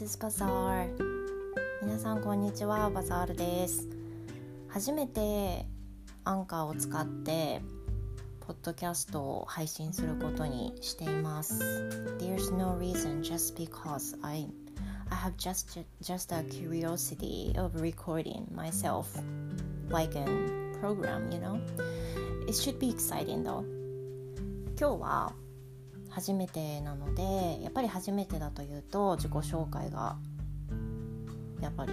Is Bazaar 皆さんこんにちはバザールです初めてアンカーを使ってポッドキャストを配信することにしています There's no reason just because I I have just just a curiosity of recording myself like a program, you know? It should be exciting though. 今日は初めてなのでやっぱり初めてだというと自己紹介がやっぱり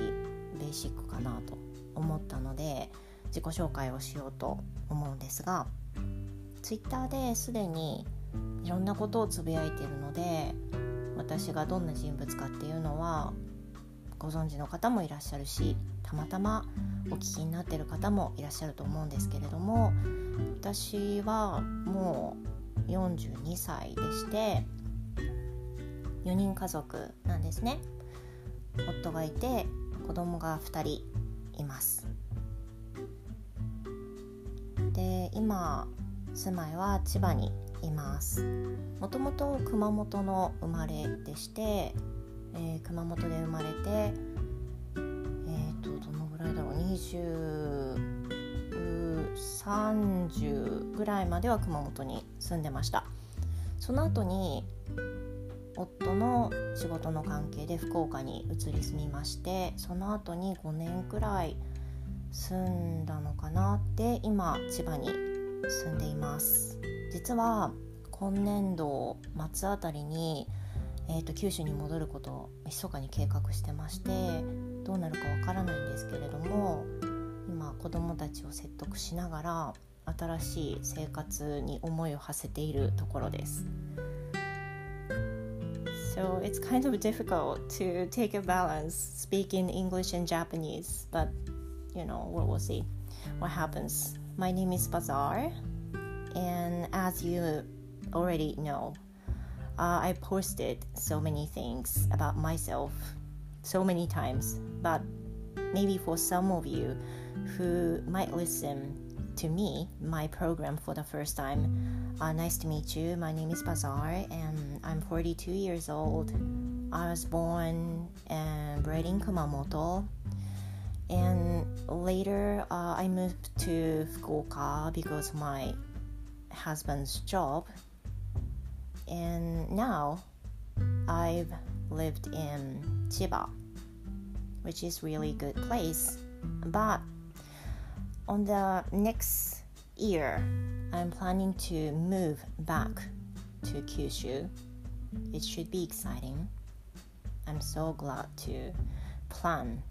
ベーシックかなと思ったので自己紹介をしようと思うんですが Twitter ですでにいろんなことをつぶやいているので私がどんな人物かっていうのはご存知の方もいらっしゃるしたまたまお聞きになってる方もいらっしゃると思うんですけれども私はもう42歳でして4人家族なんですね。夫がいて子供が2人います。で今住まいは千葉にいます。もともと熊本の生まれでして、えー、熊本で生まれてえっ、ー、とどのぐらいだろう？30ぐらいまでは熊本に住んでました。その後に夫の仕事の関係で福岡に移り住みましてその後に5年くらい住んだのかなって今千葉に住んでいます。実は今年度末あたりに、えーと、九州に戻ることを密かに計画してましてどうなるかわからないんですけれども今子どもたちを説得しながら新しい生活に思いを馳せているところです。So it's kind of difficult to take a balance speaking English and Japanese, but you know, we we'll see what happens. My name is Bazaar, and as you already know, uh, I posted so many things about myself so many times, but maybe for some of you, who might listen to me, my program for the first time. Uh, nice to meet you. My name is Bazaar and I'm 42 years old. I was born and bred in Kumamoto. And later, uh, I moved to Fukuoka because my husband's job. And now, I've lived in Chiba, which is really good place. But on the next year, I'm planning to move back to Kyushu. It should be exciting. I'm so glad to plan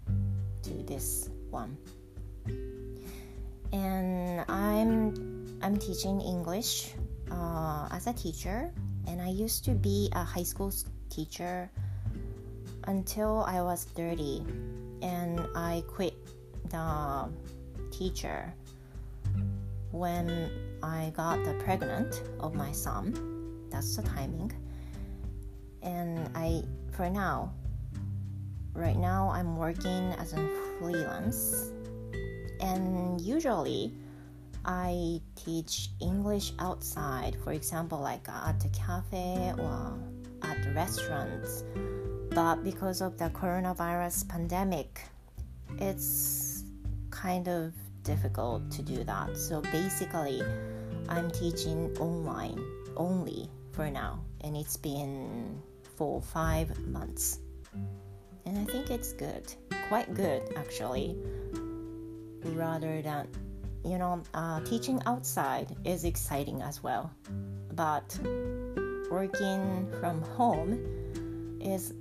to this one. And I'm I'm teaching English uh, as a teacher, and I used to be a high school teacher until I was 30, and I quit the teacher when I got the pregnant of my son. That's the timing. And I, for now, right now I'm working as a freelance. And usually I teach English outside, for example, like at the cafe or at the restaurants. But because of the coronavirus pandemic, it's kind of difficult to do that. So basically, I'm teaching online only for now, and it's been for five months. And I think it's good, quite good actually, rather than, you know, uh, teaching outside is exciting as well. But working from home is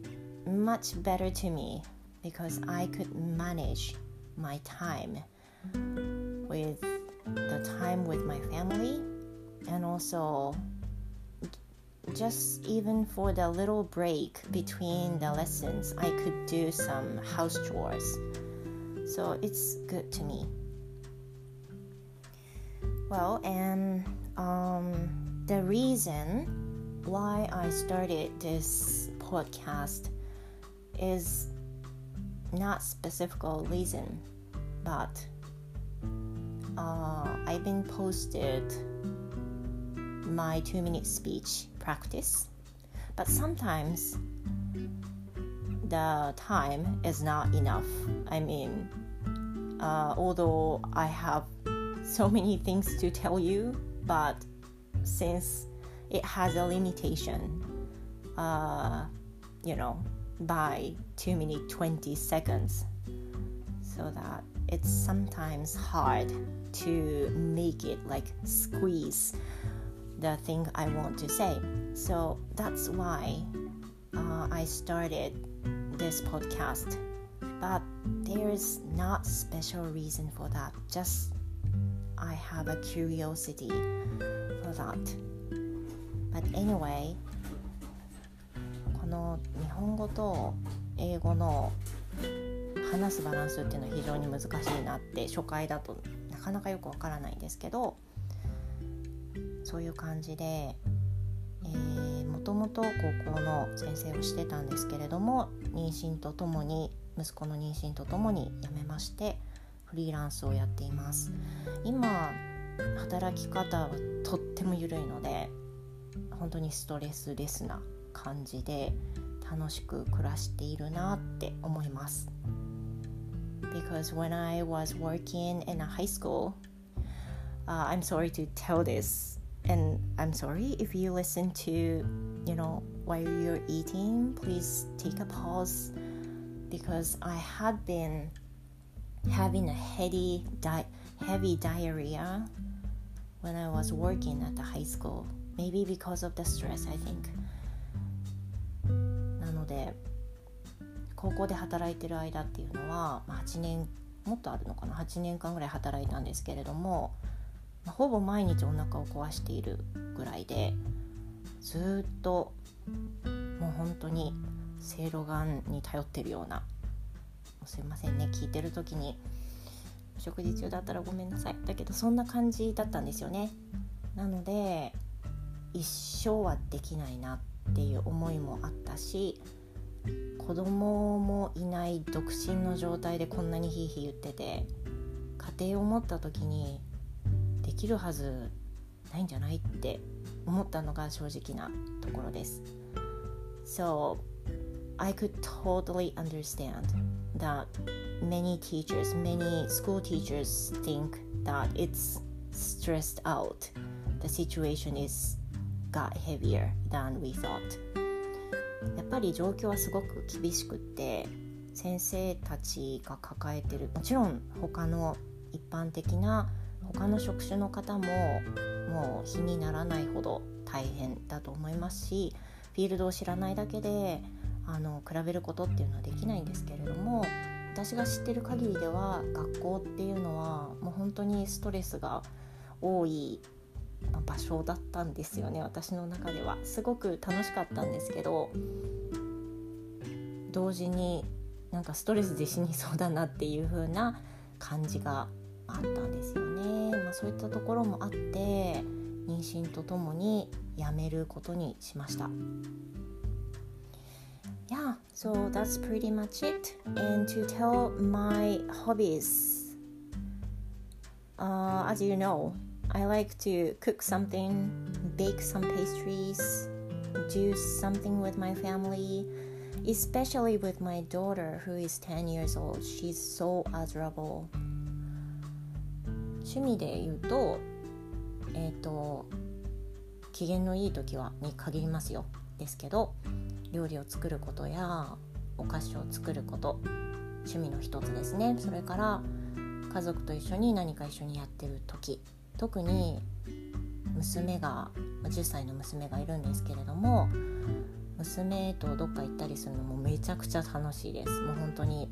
much better to me because I could manage my time with the time with my family and also just even for the little break between the lessons I could do some house chores. So it's good to me. Well and um, the reason why I started this podcast is not specific reason but uh, I've been posted my two minute speech practice, but sometimes the time is not enough. I mean, uh, although I have so many things to tell you, but since it has a limitation, uh, you know, by 2 minutes 20 seconds, so that it's sometimes hard to make it like squeeze the thing I want to say. So that's why uh, I started this podcast. But there's not special reason for that. Just I have a curiosity for that. But anyway, この日本語と英語の話すバランスっていうのは非常に難しいなって初回だとなかなかよくわからないんですけどそういう感じでもともと高校の先生をしてたんですけれども妊娠とともに息子の妊娠とともに辞めましてフリーランスをやっています。今働き方はとっても緩いので本当にストレスレスな感じで楽しく暮らしているなって思います Because when I was working in a high school、uh, I'm sorry to tell this and i'm sorry if you listen to you know while you're eating please take a pause because i had been having a heavy di- heavy diarrhea when i was working at the high school maybe because of the stress i think なの で高校で働いてる間っていうのは、まあ、8年もっとあるのかな？8年間ぐらい働いたんですけれどもほぼ毎日お腹を壊しているぐらいでずっともう本当にせいろがんに頼ってるようなすいませんね聞いてる時に食事中だったらごめんなさいだけどそんな感じだったんですよね。なので一生はできないなっていう思いもあったし子供もいない独身の状態でこんなにヒーヒー言ってて家庭を持った時にできるはずないんじゃないって思ったのが正直なところです。So I could totally understand that many teachers, many school teachers think that it's stressed out. The situation is got heavier than we thought. やっぱり状況はすごく厳しくって先生たちが抱えてるもちろん他の一般的な他の職種の方ももう比にならないほど大変だと思いますしフィールドを知らないだけであの比べることっていうのはできないんですけれども私が知ってる限りでは学校っていうのはもう本当にストレスが多い場所だったんですよね私の中では。すごく楽しかったんですけど同時になんかストレスで死にそうだなっていう風な感じがあったんですよね、まあ、そういったところもあって妊娠とともに辞めることにしました。Yeah, so that's pretty much it. And to tell my hobbies, uh, as you know, I like to cook something, bake some pastries, do something with my family, especially with my daughter who is 10 years old. She's so adorable. 趣味で言うとえっ、ー、と機嫌のいい時はに限りますよですけど料理を作ることやお菓子を作ること趣味の一つですねそれから家族と一緒に何か一緒にやってる時特に娘が10歳の娘がいるんですけれども娘とどっか行ったりするのもめちゃくちゃ楽しいです。もう本当に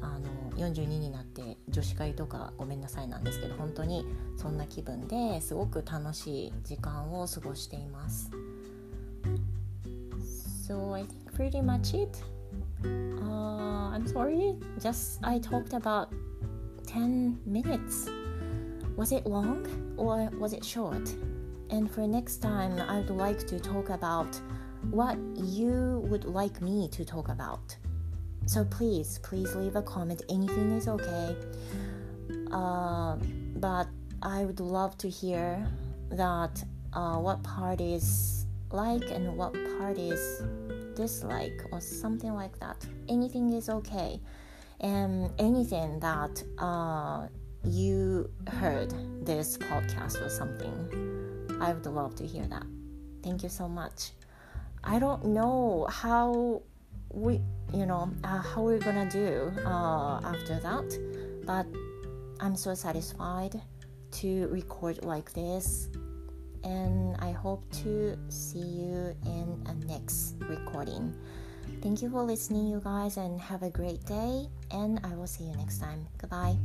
あの42になって女子会とかごめんなさいなんですけど本当にそんな気分ですごく楽しい時間を過ごしています。So I think pretty much it. Uh, I'm sorry. Just I talked about 10 minutes was it long or was it short and for next time I would like to talk about what you would like me to talk about So please, please leave a comment. Anything is okay. Uh, but I would love to hear that uh, what part is like and what part is dislike or something like that. Anything is okay. And anything that uh, you heard this podcast or something, I would love to hear that. Thank you so much. I don't know how we, you know, uh, how we're gonna do uh, after that, but I'm so satisfied to record like this and I hope to see you in a next recording. Thank you for listening, you guys, and have a great day. And I will see you next time. Goodbye.